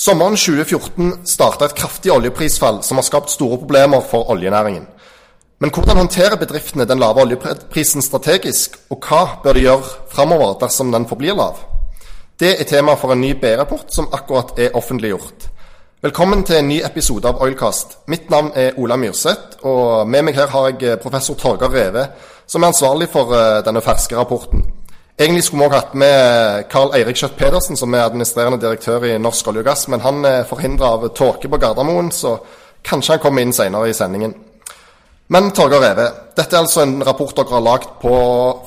Sommeren 2014 starta et kraftig oljeprisfall som har skapt store problemer for oljenæringen. Men hvordan håndterer bedriftene den lave oljeprisen strategisk, og hva bør de gjøre framover dersom den forblir lav? Det er tema for en ny B-rapport som akkurat er offentliggjort. Velkommen til en ny episode av Oilcast. Mitt navn er Ola Myrseth, og med meg her har jeg professor Torgeir Reve, som er ansvarlig for eh, denne ferske rapporten. Egentlig skulle vi også hatt med Karl Eirik Skjøtt Pedersen, som er administrerende direktør i Norsk olje og gass, men han er forhindra av tåke på Gardermoen, så kanskje han kommer inn senere i sendingen. Men Torgeir Reve, dette er altså en rapport dere har lagd på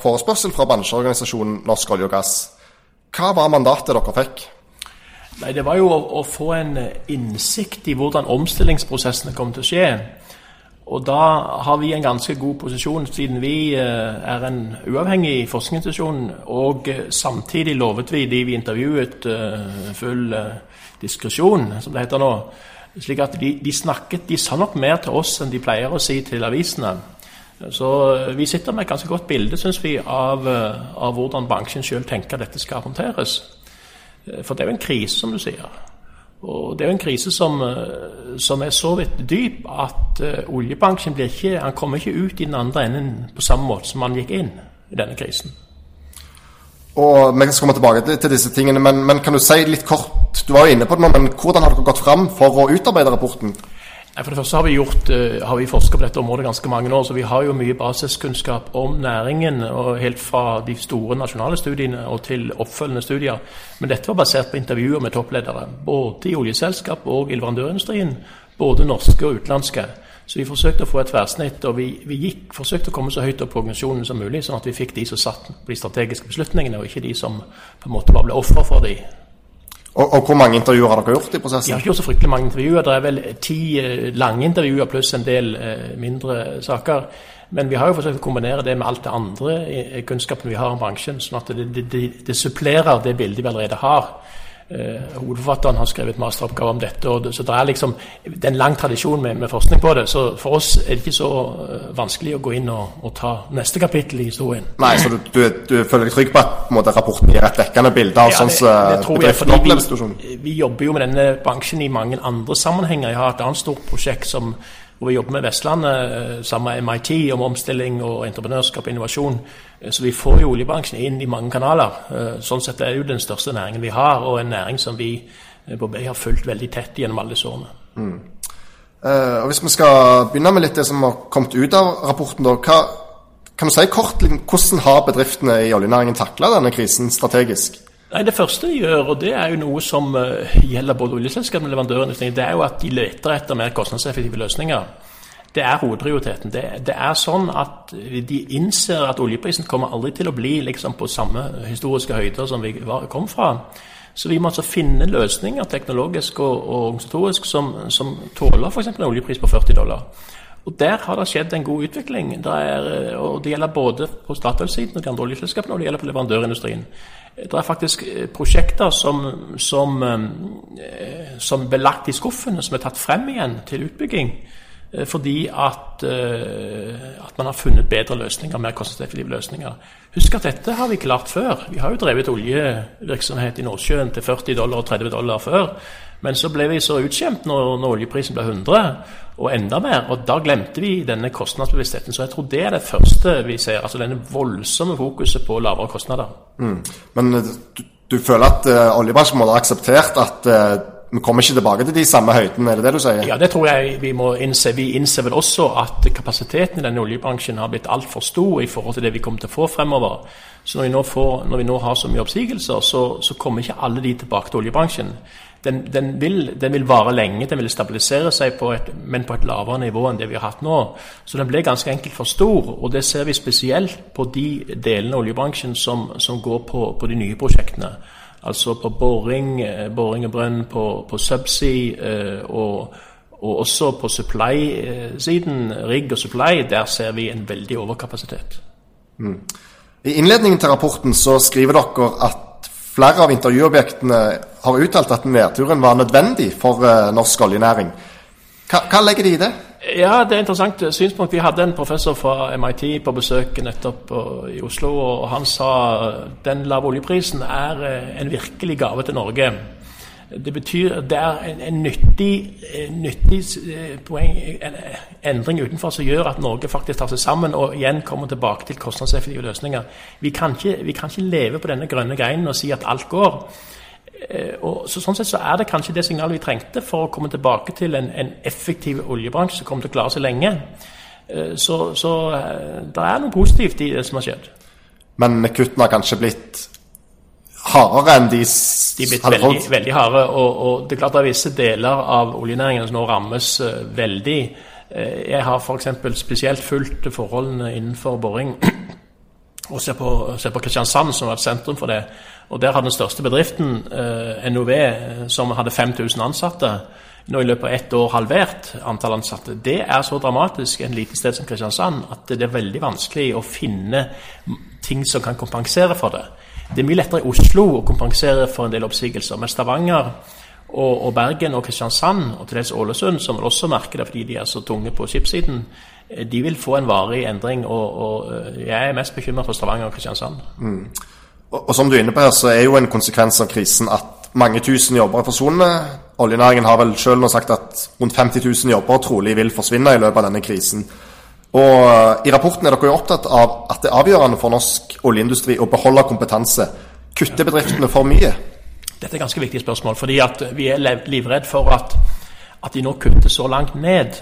forespørsel fra bransjeorganisasjonen Norsk olje og gass. Hva var mandatet dere fikk? Nei, Det var jo å, å få en innsikt i hvordan omstillingsprosessene kom til å skje. Og da har vi en ganske god posisjon, siden vi eh, er en uavhengig forskningsinstitusjon. Og eh, samtidig lovet vi de vi intervjuet, eh, full diskresjon, som det heter nå. Slik at de, de, snakket, de sa nok mer til oss enn de pleier å si til avisene. Så vi sitter med et ganske godt bilde, syns vi, av, av hvordan bransjen sjøl tenker dette skal håndteres. For det er jo en krise, som du sier. Og Det er jo en krise som, eh, som er så vidt dyp at uh, oljebransjen blir ikke, han kommer ikke ut i den andre enden på samme måte som han gikk inn i denne krisen. Og Vi skal komme tilbake til disse tingene, men, men kan du si litt kort Du var jo inne på det nå, men hvordan har dere gått fram for å utarbeide rapporten? For det første har vi, har vi forska på dette området ganske mange år, så vi har jo mye basiskunnskap om næringen. Helt fra de store nasjonale studiene og til oppfølgende studier. Men dette var basert på intervjuer med toppledere. Både i oljeselskap og i leverandørindustrien. Både norske og utenlandske. Så vi forsøkte å få et tverrsnitt, og vi, vi gikk, forsøkte å komme så høyt opp på organisasjonen som mulig, sånn at vi fikk de som satt på de strategiske beslutningene, og ikke de som på en måte bare ble ofre for de og, og, hvor mange intervjuer har dere gjort i prosessen? Vi har ikke gjort så fryktelig mange intervjuer. Det er vel ti eh, lange intervjuer pluss en del eh, mindre saker. Men vi har jo forsøkt å kombinere det med alt det andre kunnskapen vi har om bransjen, sånn at det, det, det supplerer det bildet vi allerede har. Eh, hovedforfatteren har skrevet masteroppgave om dette. Og, så det er liksom det er en lang tradisjon med, med, forskning på det. Så for oss er det ikke så uh, vanskelig å gå inn og, og, ta neste kapittel i historien. Nei, Så du, du, du føler deg trygg på at på måte, rapporten gir et dekkende bilde av ja, sånn som bedriften opplever situasjonen? Vi, vi jobber jo med denne bransjen i mange andre sammenhenger. Jeg har et annet stort prosjekt som hvor vi jobber med Vestlandet eh, sammen med MIT om omstilling og entreprenørskap og innovasjon. Eh, så vi får jo oljebransjen inn i mange kanaler. Eh, sånn sett er det jo den største næringen vi har, og en næring som vi på Bay har fulgt veldig tett gjennom alle disse årene. Mm. Uh, og Hvis vi skal begynne med litt det som har kommet ut av rapporten, da, hva, kan du si kort hvordan har bedriftene i oljenæringen takla denne krisen strategisk? Nei, Det første de gjør, og det er jo noe som uh, gjelder både oljeselskapene og leverandørene, det er jo at de leter etter mer kostnadseffektive løsninger. Det er hovedprioriteten. Det, det, er sånn at de innser at oljeprisen kommer aldri til å bli liksom, på samme historiske høyder som vi var, kom fra. Så vi må altså finne løsninger teknologisk og, og organisatorisk som, som tåler f.eks. en oljepris på 40 dollar. Og Der har det skjedd en god utvikling. Det, er, og det gjelder både på Statoil-siden og de andre oljeselskapene, og det gjelder på leverandørindustrien. Det er faktisk eh, prosjekter som, som, eh, som ble lagt i skuffene, som er tatt frem igjen til utbygging. Eh, fordi at, at, man har funnet bedre løsninger, mer kostnadseffektive løsninger. Husk at dette har vi klart før. Vi har jo drevet oljevirksomhet i Nordsjøen til 40 dollar og 30 dollar før. Men så ble vi så utskjemt når, når oljeprisen ble 100 og enda mer. Og da glemte vi denne kostnadsbevisstheten. Så jeg tror det er det første vi ser. Altså denne voldsomme fokuset på lavere kostnader. Mm. Men eh, du, du, føler at uh, oljebransjen må ha akseptert at uh, vi kommer ikke tilbake til de samme høydene, er det det du sier? Ja, det tror jeg vi må innse. Vi innser vel også at kapasiteten i denne oljebransjen har blitt altfor stor i forhold til det vi kommer til å få fremover. Så når vi nå, får, når vi nå har så mye oppsigelser, så, så kommer ikke alle de tilbake til oljebransjen den, den, vil, den, vil, vare lenge, den vil stabilisere seg, på et, men på et lavere nivå enn det vi har hatt nå. Så den ble ganske enkelt for stor. Og det ser vi spesielt på de delene av oljebransjen som, som går på, på, de nye prosjektene. Altså på boring, eh, boring og brønn, på, på subsea eh, og, og, også på supply-siden, rigg og supply, der ser vi en veldig overkapasitet. Mm. I innledningen til rapporten så skriver dere at Flere av intervjuobjektene har uttalt at nedturen var nødvendig for uh, norsk oljenæring. Hva, hva, legger de i det? Ja, Det er interessant synspunkt. Vi hadde en professor fra MIT på besøk nettopp i Oslo, og han sa den lave oljeprisen er eh, en virkelig gave til Norge. Det betyr det er en, en nyttig, nyttig poeng, en endring utenfor som gjør at Norge faktisk tar seg sammen og igjen kommer tilbake til kostnadseffektive løsninger. Vi kan ikke, vi kan ikke leve på denne grønne greinen og si at alt går. Og så, sånn sett så er det kanskje det signalet vi trengte for å komme tilbake til en, en effektiv oljebransje som kommer til å klare seg lenge. Så, så det er noe positivt i det som har skjedd. Men kuttene har kanskje blitt hardere enn de De er blitt veldig, veldig harde. Og, og, det er klart det er visse deler av oljenæringen som nå rammes uh, veldig. Uh, jeg har f.eks. spesielt fulgt forholdene innenfor boring. og ser på, ser på, Kristiansand, som var et sentrum for det. Og Der har den største bedriften, eh, NOV, som hadde 5000 ansatte, nå i løpet av ett år halvert antall ansatte. Det er så dramatisk en liten sted som Kristiansand at det er veldig vanskelig å finne ting som kan kompensere for det. Det er mye lettere i Oslo å kompensere for en del oppsigelser. Men Stavanger og, og Bergen og Kristiansand og til dels Ålesund, som vil også merke det fordi de er så tunge på skipssiden, eh, de vil få en varig endring. Og, og eh, jeg er mest bekymret for Stavanger og Kristiansand. Mm. Og, som du er inne på her, så er jo en konsekvens av krisen at mange tusen jobber er forsvunnet. Oljenæringen har vel selv nå sagt at rundt 50 000 jobber trolig vil forsvinne i løpet av denne krisen. Og I rapporten er dere jo opptatt av at det er avgjørende for norsk oljeindustri å beholde kompetanse. Kutter bedriftene for mye? Dette er ganske viktig spørsmål. fordi Vi er livredd for at, at, de nå kutter så langt ned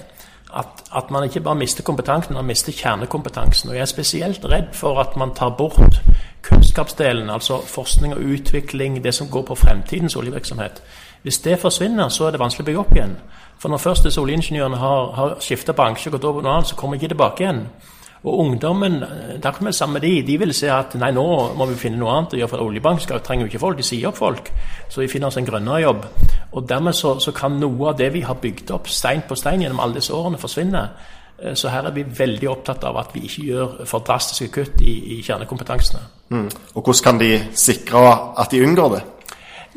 at, at, man ikke bare mister kompetansen, man mister kjernekompetansen. Og Jeg er spesielt redd for at man tar bort kunnskapsdelen, altså forskning og utvikling, det som går på fremtidens oljevirksomhet. Hvis det forsvinner, så er det vanskelig å bygge opp igjen. For når først disse oljeingeniørene har, har skifta bransje og gått over noe annet, så kommer de ikke tilbake igjen. Og ungdommen der kommer det samme de, de vil se at nei, nå må vi finne noe annet å gjøre, for oljebanken trenger jo ikke folk, de sier opp folk. Så vi finner oss en grønnere jobb. Og dermed så, så, kan noe av det vi har bygd opp stein på stein gjennom alle disse årene, forsvinne. Eh, så her er vi veldig opptatt av at vi ikke gjør for drastiske kutt i, i kjernekompetansene. Mm. Og hvordan kan de sikre at de unngår det?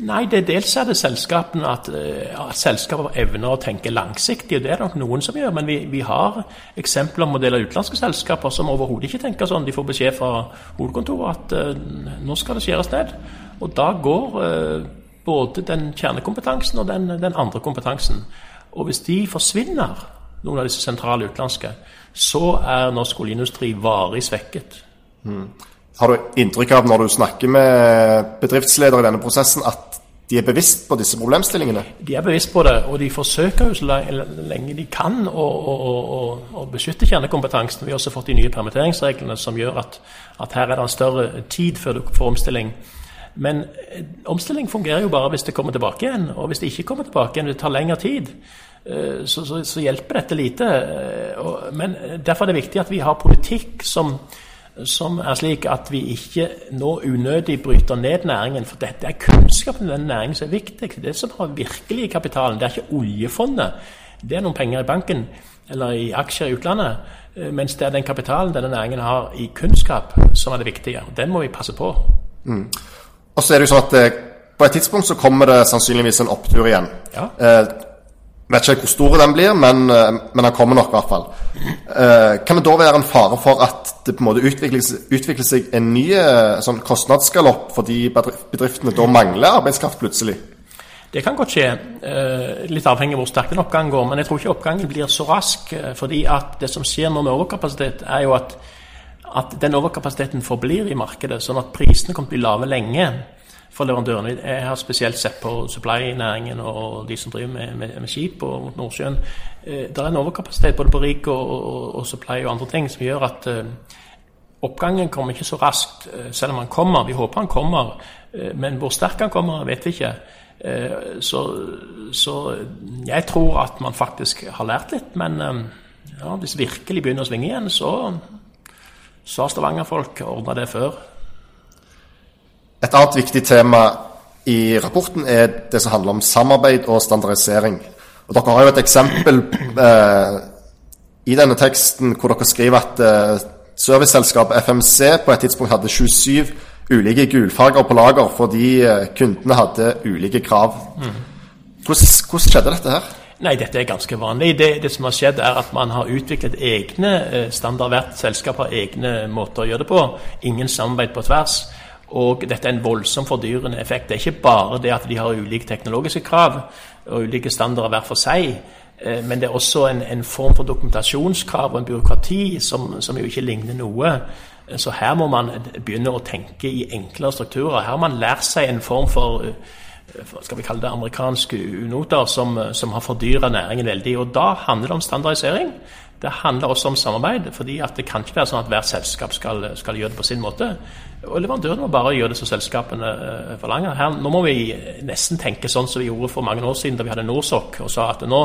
Nei, det dels er det selskapene at, eh, at selskaper evner å tenke langsiktig. og Det er nok noen som gjør, men vi, vi har eksempler om modeller utenlandske selskaper som overhodet ikke tenker sånn. De får beskjed fra hovedkontoret at uh, nå skal det skjæres ned. Og da går uh, både den kjernekompetansen og den, den, andre kompetansen. Og hvis de forsvinner, noen av disse sentrale utenlandske, så er norsk oljeindustri varig svekket. Mm. Har du inntrykk av når du snakker med bedriftsledere i denne prosessen, at de er bevisst på disse problemstillingene? De er bevisst på det, og de forsøker jo så lenge de kan å, å, å, å beskytte kjernekompetansen. Vi har også fått de nye permitteringsreglene som gjør at, at her er det en større tid før du får omstilling. Men eh, omstilling fungerer jo bare hvis det kommer tilbake igjen. Og hvis det ikke kommer tilbake igjen, det tar lengre tid, eh, så, så, så hjelper dette lite. Eh, men derfor er det viktig at vi har politikk som som er slik at vi ikke nå unødig bryter ned næringen. For dette er kunnskapen i den næringen som er viktig. Det er det som har virkelig kapitalen. Det er ikke oljefondet. Det er noen penger i banken eller i aksjer i utlandet. Eh, mens det er den kapitalen denne næringen har i kunnskap, som er det viktige. Den må vi passe på. Mm. Og så er det jo sånn at eh, på et tidspunkt så kommer det sannsynligvis en opptur igjen. Ja. Eh, vet ikke hvor stor den blir, men, eh, men den kommer nok i hvert fall. Eh, kan det da være en fare for at det på en måte utvikler, seg en ny eh, sånn kostnadsgalopp fordi bedriftene da mangler arbeidskraft plutselig? Det kan godt skje, litt avhengig av hvor sterk en oppgang går. Men jeg tror ikke oppgangen blir så rask. fordi at det som skjer nå med overkapasitet, er jo at, at den overkapasiteten forblir i markedet. Sånn at prisene kommer til å bli lave lenge for leverandørene. Jeg har spesielt sett på supply-næringen og de som driver med, med, med skip og mot Nordsjøen. Eh, det er en overkapasitet både på rigg og, og, og, supply og andre ting som gjør at eh, oppgangen kommer ikke så raskt, eh, selv om han kommer. Vi håper han kommer, eh, men hvor sterk han kommer, vet vi ikke. Eh, så, så, jeg tror at man faktisk har lært litt. Men ja, hvis virkelig begynner å svinge igjen, så, så har Stavanger-folk ordna det før. Et annet viktig tema i rapporten er det som handler om samarbeid og standardisering. Og Dere har jo et eksempel eh, i denne teksten hvor dere skriver at eh, serviceselskapet FMC på et tidspunkt hadde 27 ulike gulfarger på lager fordi eh, kundene hadde ulike krav. Hvordan, hvordan, skjedde dette her? Nei, Dette er ganske vanlig. Det, det, som har skjedd er at Man har utviklet egne eh, standard. Hvert selskap har egne måter å gjøre det på. Ingen samarbeid på tvers. Og dette er en voldsomt fordyrende effekt. Det er ikke bare det at de har ulike teknologiske krav og ulike standarder hver for seg, eh, men det er også en, en form for dokumentasjonskrav og en byråkrati som, som, jo ikke ligner noe. Så her må man begynne å tenke i enklere strukturer. Her har man lært seg en form for eh, skal vi kalle det amerikanske unoter som, som har fordyra næringen veldig. Og Da handler det om standardisering. Det handler også om samarbeid. fordi Det kan ikke være sånn at hvert selskap skal, skal gjøre det på sin måte. Og Leverandørene må bare gjøre det som selskapene eh, forlanger. Her, nå må vi nesten tenke sånn som vi gjorde for mange år siden da vi hadde Norsok og sa at nå,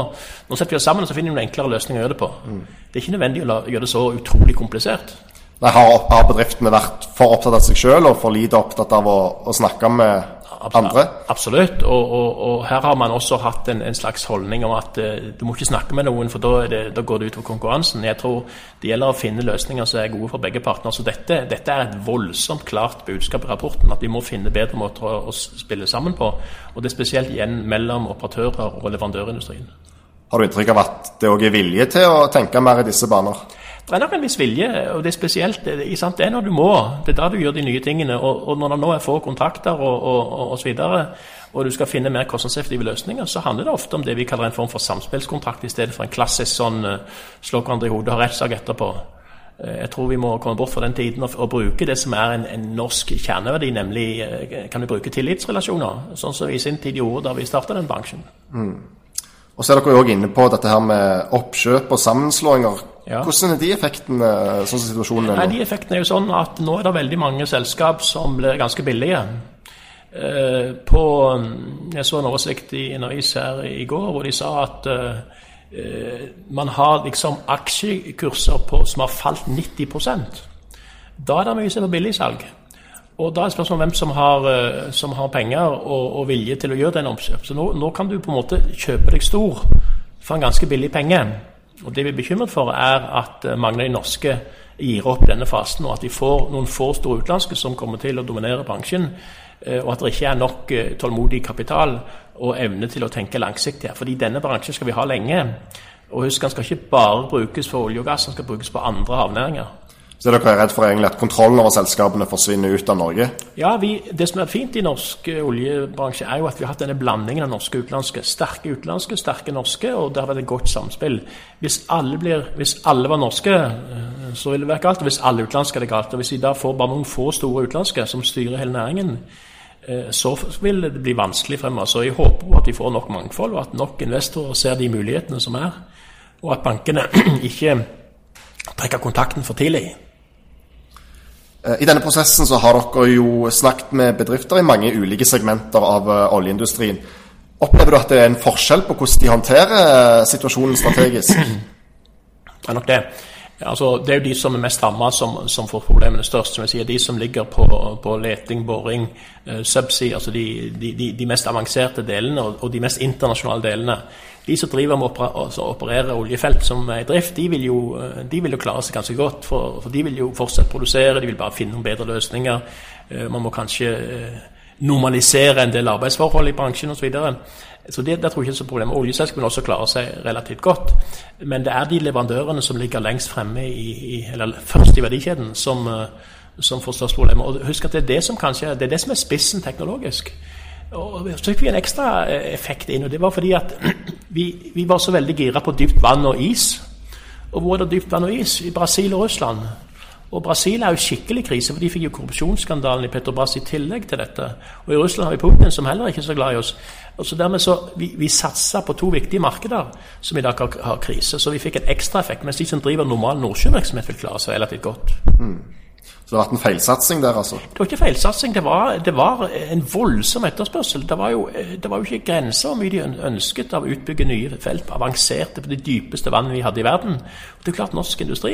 nå setter vi oss sammen og så finner vi noen enklere løsninger å gjøre det på. Mm. Det er ikke nødvendig å gjøre det så utrolig komplisert. Nei, har, har bedriftene vært for opptatt av seg sjøl og for lite opptatt av å, å snakke med andre? Absolutt. Og, og, og, her har man også hatt en, en slags holdning om at uh, du må ikke snakke med noen, for da, det, da går det utover konkurransen. Jeg tror det gjelder å finne løsninger som er gode for begge partner. Så dette, dette, er et voldsomt klart budskap i rapporten, at vi må finne bedre måter å, å spille sammen på. Og det er spesielt igjen mellom operatører og leverandørindustrien. Har du inntrykk av at det òg er vilje til å tenke mer i disse baner? Det er nok en viss vilje, og det er spesielt det, er når du må. Det er da du gjør de nye tingene. Og, og når det nå er få kontrakter og, og, og, så videre, og du skal finne mer kostnadseffektive løsninger, så handler det ofte om det vi kaller en form for samspillskontrakt, i stedet for en klassisk sånn uh, slå hverandre i hodet og ha rettssak etterpå. Uh, jeg tror vi må komme bort fra den tiden og, og bruke det som er en, en norsk kjerneverdi, nemlig uh, kan vi bruke tillitsrelasjoner, sånn som vi i sin tid gjorde da vi starta den bransjen. Mm. Og så er dere jo òg inne på dette her med oppkjøp og sammenslåinger. Ja. Hvordan er de effektene sånn som situasjonen er nå? Nei, de effektene er jo sånn at nå er det veldig mange selskap som blir ganske billige. Eh, på, jeg så en oversikt i en avis her i går hvor de sa at eh, man har liksom aksjekurser på, som har falt 90% Da er det mye som er billigsalg. Og Da er spørsmålet hvem som har, eh, som har penger og, og, vilje til å gjøre den omkjøp. Så nå, nå, kan du på en måte kjøpe deg stor for en ganske billig penge. Og Det vi er bekymret for, er at eh, mange av de norske gir opp denne fasen, og at de får noen få store utenlandske som kommer til å dominere bransjen. Eh, og at det ikke er nok tålmodig kapital og evne til å tenke langsiktig. Fordi denne bransjen skal vi ha lenge. Og husk, den skal ikke bare brukes for olje og gass, den skal brukes på andre havnæringer. Så er dere redd for egentlig at kontrollen over selskapene forsvinner ut av Norge? Ja, vi, det som er fint i norsk eh, oljebransje, er jo at vi har hatt denne blandingen av norske og utenlandske. Sterke utenlandske, sterke norske, og det har vært et godt samspill. Hvis alle, blir, hvis alle var norske, eh, så ville det vært galt. Og hvis alle utenlandske er det galt. Og hvis vi da får bare noen få store utenlandske som styrer hele næringen, eh, så vil det bli vanskelig fremover. Så jeg håper at vi får nok mangfold, og at nok investorer ser de mulighetene som er. Og at bankene ikke trekker kontakten for tidlig. Eh, I denne prosessen så har dere jo snakket med bedrifter i mange ulike segmenter av eh, oljeindustrien. Opplever du at det er en forskjell på hvordan de håndterer eh, situasjonen strategisk? Det er nok det. Altså, det er jo de som er mest ramma, som, som, får problemene størst. som jeg sier, De som ligger på, på leting, boring, uh, subsea, altså de, de, de, mest avanserte delene og, og, de mest internasjonale delene. De som driver med å altså operere oljefelt som er i drift, de vil, jo, eh, de vil jo, klare seg ganske godt. For, for, de vil jo fortsatt produsere, de vil bare finne noen bedre løsninger. Uh, man må kanskje uh, normalisere en del arbeidsforhold i bransjen osv. Så, så det, tror jeg ikke er så problem. Oljeselskapene også klarer seg relativt godt. Men det er de leverandørene som ligger lengst fremme, i, i, eller først i verdikjeden, som, som får størst problemer. Og husk at det er det som kanskje det er det som er spissen teknologisk. Og Så fikk vi en ekstra eh, effekt inn, og det var fordi at vi, vi var så veldig gira på dypt vann og is. Og hvor er det dypt vann og is? I Brasil og Russland. Og Brasil er jo skikkelig krise, for de fikk jo korrupsjonsskandalen i Petrobras i tillegg til dette. Og i Russland har vi Putin, som heller ikke er så glad i oss. Og så dermed så, Vi, vi satsa på to viktige markeder som i dag har, har krise, så vi fikk en ekstraeffekt. Mens de som driver normal nordsjøvirksomhet, vil klare seg relativt godt. Mm. Så det har vært en feilsatsing der, altså? Det var ikke feilsatsing, det var, det var en voldsom etterspørsel. Det var, jo, det var jo ikke grenser hvor mye de ønsket av å utbygge nye felt, avanserte på de dypeste vann vi hadde i verden. Og det er klart Norsk industri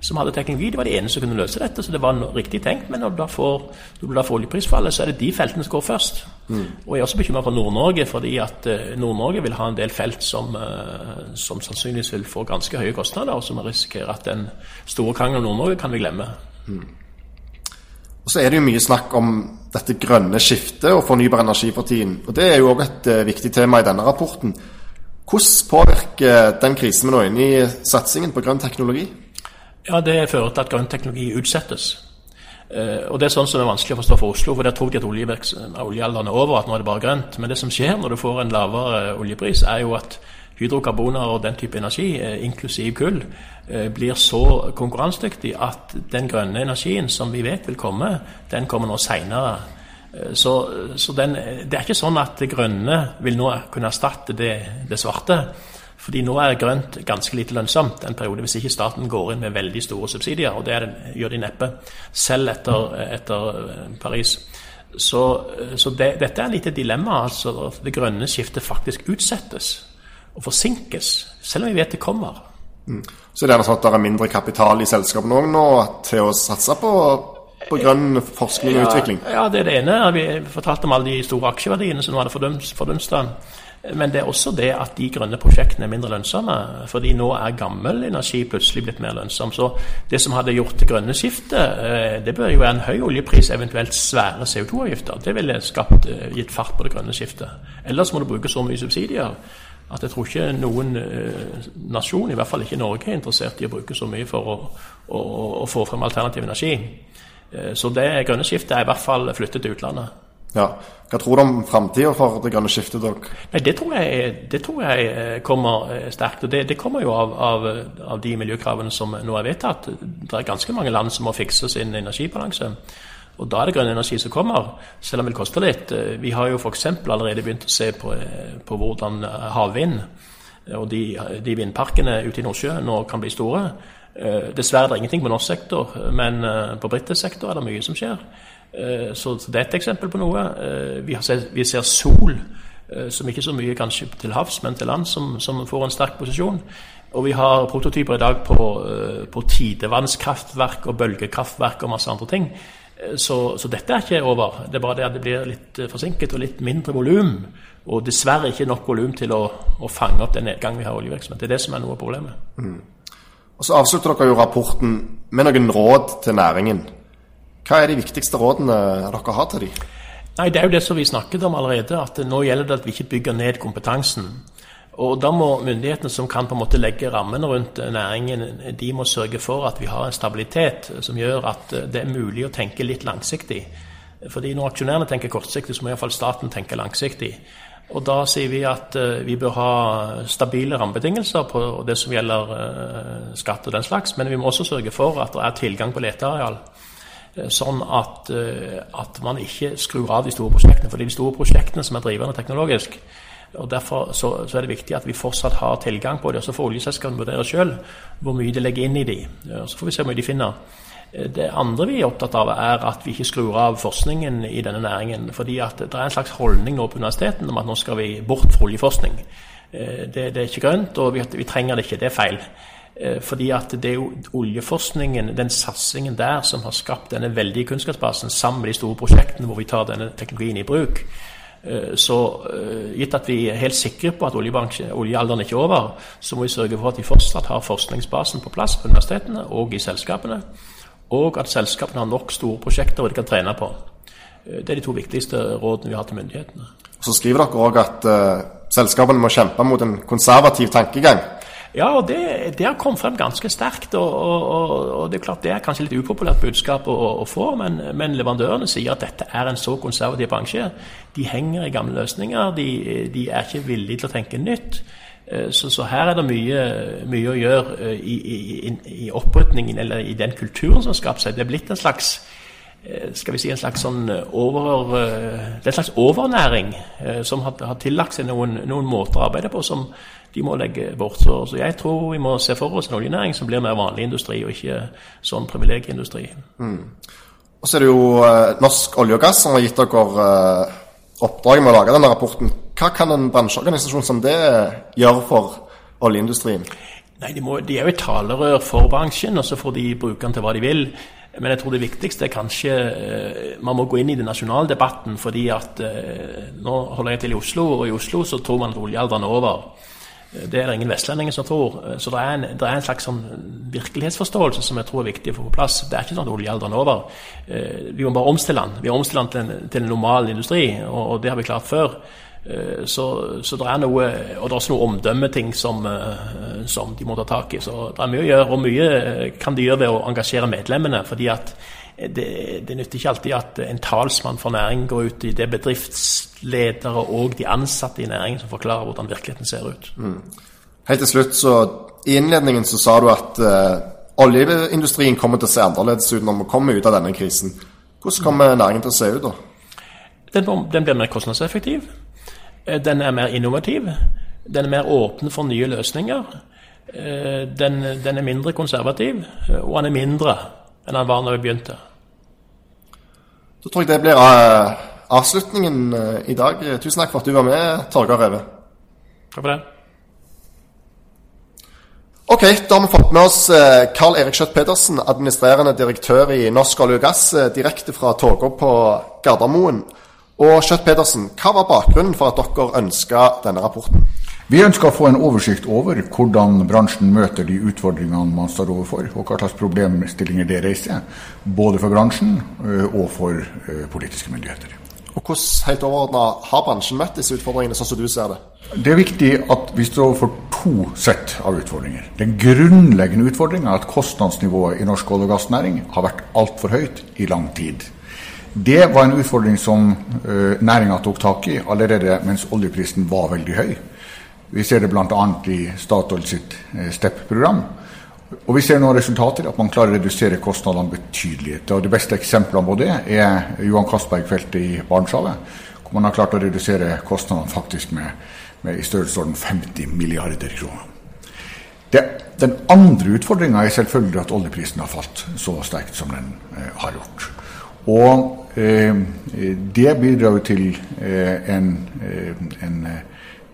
som hadde teknologi, det var de eneste som kunne løse dette, så det var riktig tenkt. Men når du da får, når du da får oljeprisfallet, så er det de feltene som går først. Mm. Og jeg er også bekymra for Nord-Norge, fordi at uh, Nord-Norge vil ha en del felt som, uh, som sannsynligvis vil få ganske høye kostnader, og som risikerer at den store krangelen om Nord-Norge kan vi glemme. Mm. Så er det jo mye snakk om dette grønne skiftet og fornybar energi for tiden. Og Det er jo òg et uh, viktig tema i denne rapporten. Hvordan påvirker den krisen vi nå er inne i, satsingen på grønn teknologi? Ja, Det fører til at grønn teknologi utsettes. Og Det er sånn som er vanskelig å forstå for Oslo, for der tror de at oljealderen er over, at nå er det bare grønt. Men det som skjer når du får en lavere oljepris, er jo at hydrokarboner og den type energi, inklusiv kull, blir så konkurransedyktig at den grønne energien som vi vet vil komme, den kommer nå seinere. Så, så den, det er ikke sånn at det grønne vil nå kunne erstatte det, det svarte. Fordi nå er grønt ganske lite lønnsomt en periode, hvis ikke staten går inn med veldig store subsidier. Og det, det gjør de neppe, selv etter, etter eh, Paris. Så, så det, dette er litt et dilemma. altså Det grønne skiftet faktisk utsettes og forsinkes, selv om vi vet det kommer. Mm. Så det er sånn at det er mindre kapital i selskapene nå til å satse på, på grønn forskning og utvikling? Ja, det er det ene. Vi fortalte om alle de store aksjeverdiene som nå hadde fordunsta. Men det er også det at de grønne prosjektene er mindre lønnsomme. Fordi nå er gammel energi plutselig blitt mer lønnsom. Så det som hadde gjort det grønne skiftet, eh, det bør jo være en høy oljepris, eventuelt svære CO2-avgifter. Det ville skapt, eh, gitt fart på det grønne skiftet. Ellers må du bruke så mye subsidier at jeg tror ikke noen eh, nasjon, i hvert fall ikke Norge, er interessert i å bruke så mye for å, å, å få frem alternativ energi. Så det grønne skiftet er i hvert fall flyttet til utlandet. Ja. Hva tror du om framtida for det grønne skiftet? Dere? Nei, det, tror jeg, det tror jeg eh, kommer eh, sterkt. og Det, det kommer jo av, av, av, de miljøkravene som nå er vedtatt. Det er ganske mange land som må fikse sin energibalanse. Og Da er det grønn energi som kommer, selv om det vil koste litt. Eh, vi har jo f.eks. allerede begynt å se på, på hvordan havvind og de, de, vindparkene ute i Nordsjøen nå kan bli store. Dessverre er det ingenting på norsk sektor, men på britisk sektor er det mye som skjer. Eh, så det er et eksempel på noe. Eh, vi, ser, vi ser sol, eh, som ikke så mye kanskje til havs, men til land, som, som får en sterk posisjon. Og vi har prototyper i dag på, på tidevannskraftverk og bølgekraftverk og masse andre ting. Så, så, dette er ikke over. Det er bare det at det blir litt forsinket og litt mindre volum. Og dessverre ikke nok volum til å, å, fange opp den nedgangen vi har i oljevirksomhet. Det er det som er noe av problemet. Mm. Og Så avslutter dere jo rapporten med noen råd til næringen. Hva er de viktigste rådene dere har til dem? Nei, Det er jo det som vi snakket om allerede, at nå gjelder det at vi ikke bygger ned kompetansen. Og Da må myndighetene som kan på en måte legge rammene rundt næringen, de må sørge for at vi har en stabilitet som gjør at det er mulig å tenke litt langsiktig. Fordi Når aksjonærene tenker kortsiktig, så må iallfall staten tenke langsiktig. Og Da sier vi at uh, vi bør ha stabile rammebetingelser på det som gjelder skatt og den slags, men vi må også sørge for at det er tilgang på leteareal. Eh, sånn at, eh, at, man ikke skrur av de store prosjektene. For det er de store prosjektene som er drivende teknologisk. Og Derfor så, så, er det viktig at vi fortsatt har tilgang på det. og Så får oljeselskapene vurdere sjøl hvor mye de legger inn i de. Så får vi se hvor mye de finner. Eh, det andre vi er opptatt av, er at vi ikke skrur av forskningen i denne næringen. fordi at det er en slags holdning nå på universitetene om at nå skal vi bort fra oljeforskning. Det, det er ikke grønt, og vi, vi trenger det ikke. Det er feil. Eh, fordi at det er jo oljeforskningen, den satsingen der, som har skapt denne veldige kunnskapsbasen sammen med de store prosjektene hvor vi tar denne teknologien i bruk. Eh, så eh, gitt at vi er helt sikre på at oljealderen ikke er over, så må vi sørge for at vi fortsatt har forskningsbasen på plass på universitetene og i selskapene. Og at selskapene har nok store prosjekter hvor de kan trene på. Det er de to viktigste rådene vi har til myndighetene. Så skriver dere òg at uh, selskapene må kjempe mot en konservativ tankegang. Ja, og det, det, har kommet frem ganske sterkt. Og, og, og, det er klart det er kanskje litt upopulært budskap å, å få, men, men, leverandørene sier at dette er en så konservativ bransje. De henger i gamle løsninger. De, de er ikke villige til å tenke nytt. Eh, så, så her er det mye, mye å gjøre eh, i, i, i opprydningen, eller i den kulturen som har skapt seg. Det er blitt en slags eh, skal vi si en slags sånn over, er en slags overnæring som har, har tillagt seg noen, noen måter å arbeide på som de må legge bort. Så, så, jeg tror vi må se for oss en oljenæring som blir mer vanlig industri, og ikke sånn privilegieindustri. Mm. Og så er det jo Norsk olje og gass som har gitt dere oppdraget med å lage denne rapporten. Hva kan en bransjeorganisasjon som det gjøre for oljeindustrien? Nei, de, må, de er jo et talerør for bransjen, og så får de bruke den til hva de vil. Men jeg tror det viktigste er kanskje eh, man må gå inn i den nasjonale debatten. fordi at eh, Nå holder jeg til i Oslo, og i Oslo så tror man at oljealderen er over. Det er det ingen vestlendinger som tror. Så det er en, det er en slags sånn virkelighetsforståelse som jeg tror er viktig å få på plass. Det er ikke sånn at oljealderen er over. Eh, vi må bare omstille den. Vi har omstilt den til en, til en normal industri, og, og, det har vi klart før. Eh, så, så, det er noe Og det er også noen omdømmeting som, eh, som de må ta tak i. Så det er mye å gjøre, og mye kan de gjøre ved å engasjere medlemmene. fordi at det, det, nytter ikke alltid at en talsmann for næringen går ut i det bedriftsledere og de ansatte i næringen som forklarer hvordan virkeligheten ser ut. Mm. Helt til slutt, så I innledningen så sa du at uh, oljeindustrien kommer til å se annerledes ut når vi kommer ut av denne krisen. Hvordan kommer næringen til å se ut da? Den, den blir mer kostnadseffektiv. Eh, den er mer innovativ. Den er mer åpen for nye løsninger. Eh, den, den, er mindre konservativ, og den er mindre enn den var når vi begynte. Da tror jeg det blir uh, avslutningen uh, i dag. Tusen takk for at du var med, Torgeir Reve. Takk for det. Ok, da har vi fått med oss Karl Erik Skjøtt Pedersen, administrerende direktør i Norsk olje og gass, direkte fra toga på Gardermoen. Og Skjøtt Pedersen, hva var bakgrunnen for at dere ønska denne rapporten? Vi ønsker å få en oversikt over hvordan bransjen møter de utfordringene man står overfor, og hva slags problemstillinger det reiser, både for bransjen og for politiske myndigheter. Og Hvordan helt overordna har bransjen møtt disse utfordringene, sånn som du ser det? Det er viktig at vi står overfor to sett av utfordringer. Den grunnleggende utfordringa er at kostnadsnivået i norsk olje- og gassnæring har vært altfor høyt i lang tid. Det var en utfordring som uh, næringa tok tak i allerede mens oljeprisen var veldig høy. Vi ser det bl.a. i Statoil sitt eh, STEP-program. Og vi ser nå resultater, at man klarer å redusere kostnadene betydelig. Og Det beste eksemplene på det er Johan Castberg-feltet i Barentshavet, hvor man har klart å redusere kostnadene faktisk med, med i størrelsesorden 50 milliarder kroner. Det, den andre utfordringa er selvfølgelig at oljeprisen har falt så sterkt som den eh, har gjort. Og eh, det bidrar jo til eh, en, eh, en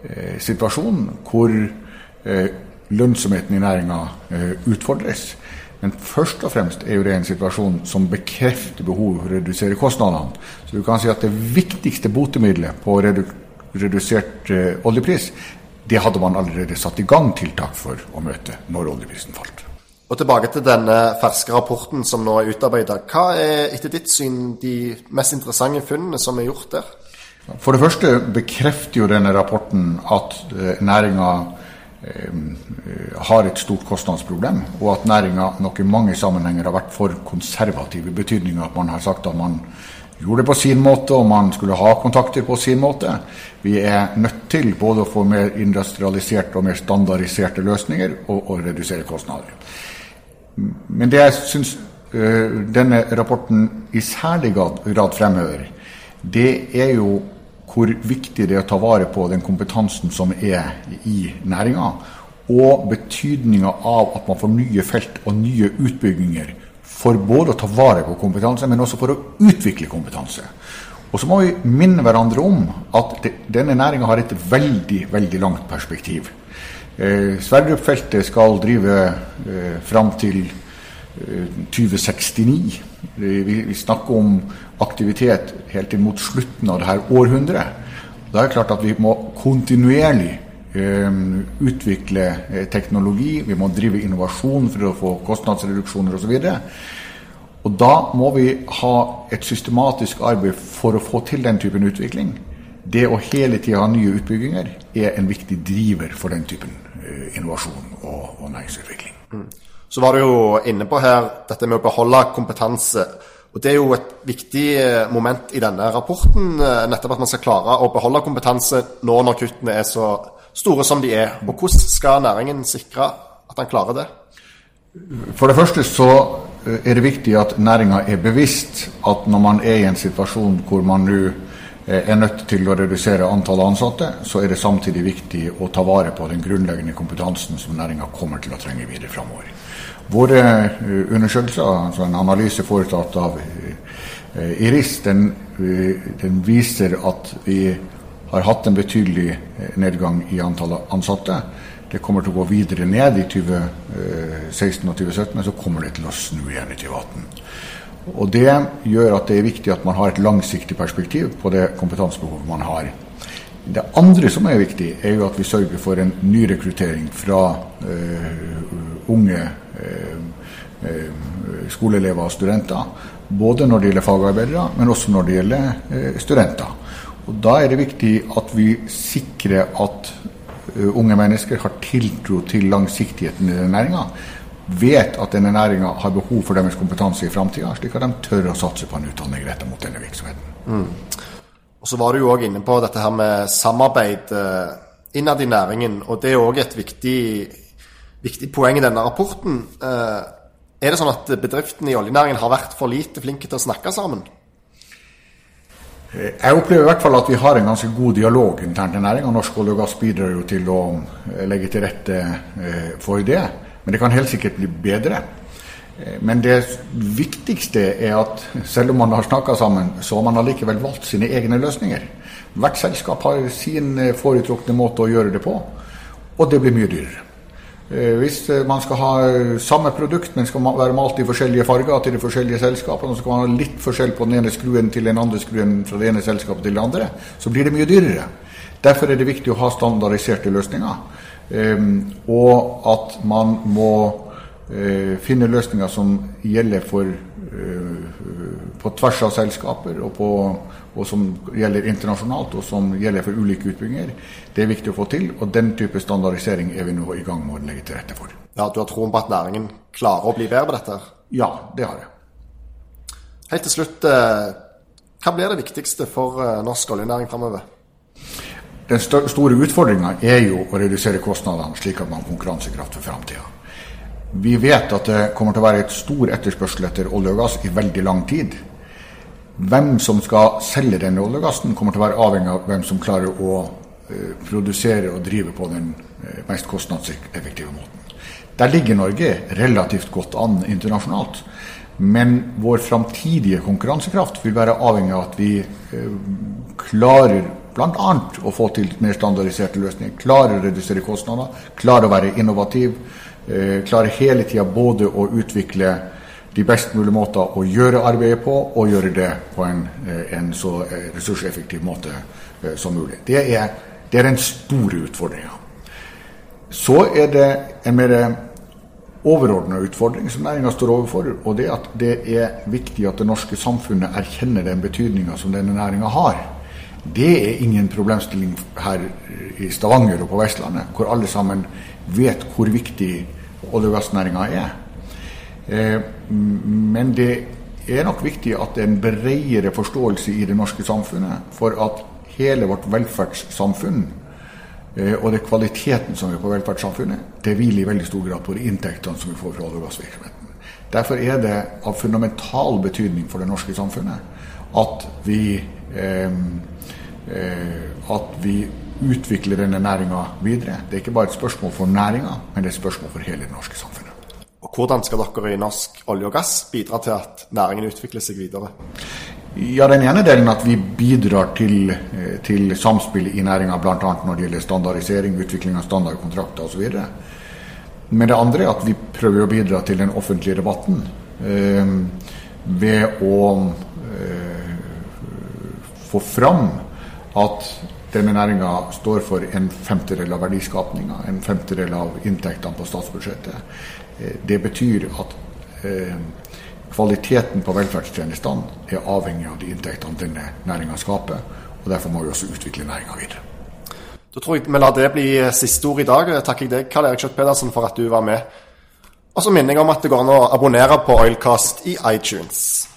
Eh, situasjon hvor eh, lønnsomheten i næringa eh, utfordres. Men først og fremst er jo det en situasjon som bekrefter behovet for å redusere kostnadene. Så du kan si at det viktigste botemiddelet på redu redusert oljepris, det hadde man allerede satt i gang tiltak for å møte når oljeprisen falt. Og Tilbake til denne ferske rapporten som nå er utarbeidet. Hva er etter ditt syn de mest interessante funnene som er gjort der? For det første bekrefter jo denne rapporten at eh, næringa eh, har et stort kostnadsproblem, og at næringa nok i mange sammenhenger har vært for konservativ, i betydninga at man har sagt at man gjorde det på sin måte, og man skulle ha kontakter på sin måte. Vi er nødt til både å få mer industrialiserte og mer standardiserte løsninger, og, å redusere kostnader. Men det jeg syns uh, denne rapporten i særlig grad fremhever, det er jo hvor viktig det er å ta vare på den kompetansen som er i næringa, og betydninga av at man får nye felt og nye utbygginger for både å ta vare på kompetanse, men også for å utvikle kompetanse. Og så må vi minne hverandre om at det, denne næringa har et veldig, veldig langt perspektiv. Eh, Sverdrup-feltet skal drive eh, fram til 2069. Vi, snakker om aktivitet helt inn mot slutten av dette århundret. Da er det klart at vi må kontinuerlig eh, utvikle eh, teknologi, vi må drive innovasjon for å få kostnadsreduksjoner osv. Og, og da må vi ha et systematisk arbeid for å få til den typen utvikling. Det å hele tida ha nye utbygginger er en viktig driver for den typen eh, innovasjon og, og næringsutvikling. Så var du jo inne på her dette med å beholde kompetanse. Og Det er jo et viktig eh, moment i denne rapporten, eh, nettopp at man skal klare å beholde kompetanse nå når kuttene er så store som de er. Og Hvordan skal næringen sikre at den klarer det? For det første så eh, er det viktig at næringa er bevisst at når man er i en situasjon hvor man nå er nødt til å redusere antallet ansatte, så er det samtidig viktig å ta vare på den grunnleggende kompetansen som næringa kommer til å trenge videre framover. Våre eh, undersøkelser, altså en analyse foretatt av eh, IRIS, den, eh, den, viser at vi har hatt en betydelig nedgang i antallet ansatte. Det kommer til å gå videre ned i 2016 og 2017, men så kommer det til å snu igjen i 2018. Og Det gjør at det er viktig at man har et langsiktig perspektiv på det kompetansebehovet man har. Det andre som er viktig, er jo at vi sørger for en nyrekruttering fra uh, unge uh, uh, skoleelever og studenter. Både når det gjelder fagarbeidere, men også når det gjelder studenter. Og Da er det viktig at vi sikrer at unge mennesker har tiltro til langsiktigheten i den næringa. vet at denne næringa har behov for deres kompetanse i framtida, slik at de tør å satse på en utdanning rettet mot denne virksomheten. Mm. Og Så var du jo òg inne på dette her med samarbeid eh, innad i næringen. og Det er òg et viktig, viktig, poeng i denne rapporten. Eh, er det sånn at bedriftene i oljenæringen har vært for lite flinke til å snakke sammen? Jeg opplever i hvert fall at vi har en ganske god dialog internt i næringa. Norsk olje og gass bidrar jo til å eh, legge til rette eh, for det. Men det kan helt sikkert bli bedre. Eh, men det viktigste er at selv om man har snakka sammen, så har man allikevel valgt sine egne løsninger. Hvert selskap har sin foretrukne måte å gjøre det på, og det blir mye dyrere. Eh, hvis eh, man skal ha eh, samme produkt, men skal være malt i forskjellige farger til de forskjellige selskapene, og så skal man ha litt forskjell på den ene skruen til den andre skruen fra det ene selskapet til det andre, så blir det mye dyrere. Derfor er det viktig å ha standardiserte løsninger. Og at man må finne løsninger som gjelder for, på tvers av selskaper, og på og som gjelder internasjonalt, og som gjelder for ulike utbygginger. Det er viktig å få til, og den type standardisering er vi nå i gang med å legge til rette for. Ja, Du har troen på at næringen klarer å bli bedre på dette? Ja, det har jeg. Helt til slutt, eh, hva blir det viktigste for eh, norsk oljenæring framover? Den store utfordringa er jo å redusere kostnadene, slik at man har konkurransekraft for framtida. Vi vet at det kommer til å være et stor etterspørsel etter olje og gass i veldig lang tid. Hvem som skal selge denne olje og gassen, kommer til å være avhengig av hvem som klarer å uh, produsere og drive på den uh, mest kostnadseffektive måten. Der ligger Norge relativt godt an internasjonalt. Men vår framtidige konkurransekraft vil være avhengig av at vi uh, klarer bl.a. å få til mer standardiserte løsninger, klarer å redusere kostnader, klarer å være innovativ, klarer hele tida både å utvikle de best mulige måter å gjøre arbeidet på, og gjøre det på en, eh, en så eh, ressurseffektiv måte eh, som mulig. Det er, det er den store utfordringa. Så er det en mer overordna utfordring som næringa står overfor, og det er at det er viktig at det norske samfunnet erkjenner den betydninga som denne næringa har. Det er ingen problemstilling her i Stavanger og på Vestlandet, hvor alle sammen vet hvor viktig olje- og gassnæringa er. Eh, men det er nok viktig at det er en bredere forståelse i det norske samfunnet for at hele vårt velferdssamfunn eh, og det kvaliteten som er på velferdssamfunnet, det hviler i veldig stor grad på de inntektene som vi får fra olje- og gassvirksomheten. Derfor er det av fundamental betydning for det norske samfunnet at vi, eh, eh, at vi utvikler denne næringa videre. Det er ikke bare et spørsmål for næringa, men det er et spørsmål for hele det norske samfunnet. Og Hvordan skal dere i Norsk olje og gass bidra til at næringen utvikler seg videre? Ja, Den ene delen at vi bidrar til, eh, til samspill i næringa, bl.a. når det gjelder standardisering, utvikling av standardkontrakter osv. Men det andre er at vi prøver å bidra til den offentlige debatten eh, ved å eh, få fram at denne næringa står for en femtedel av verdiskapninga, en femtedel av inntektene på statsbudsjettet. Eh, det betyr at eh, kvaliteten på velferdstjenestene er avhengig av de inntektene denne næringa skaper. og Derfor må vi også utvikle næringa videre. Da tror jeg vi lar det bli siste ord i dag. Jeg takker deg, Karl Erik Kjøtt Pedersen, for at du var med. Og så minner jeg om at det går an å abonnere på Oilcast i iTunes.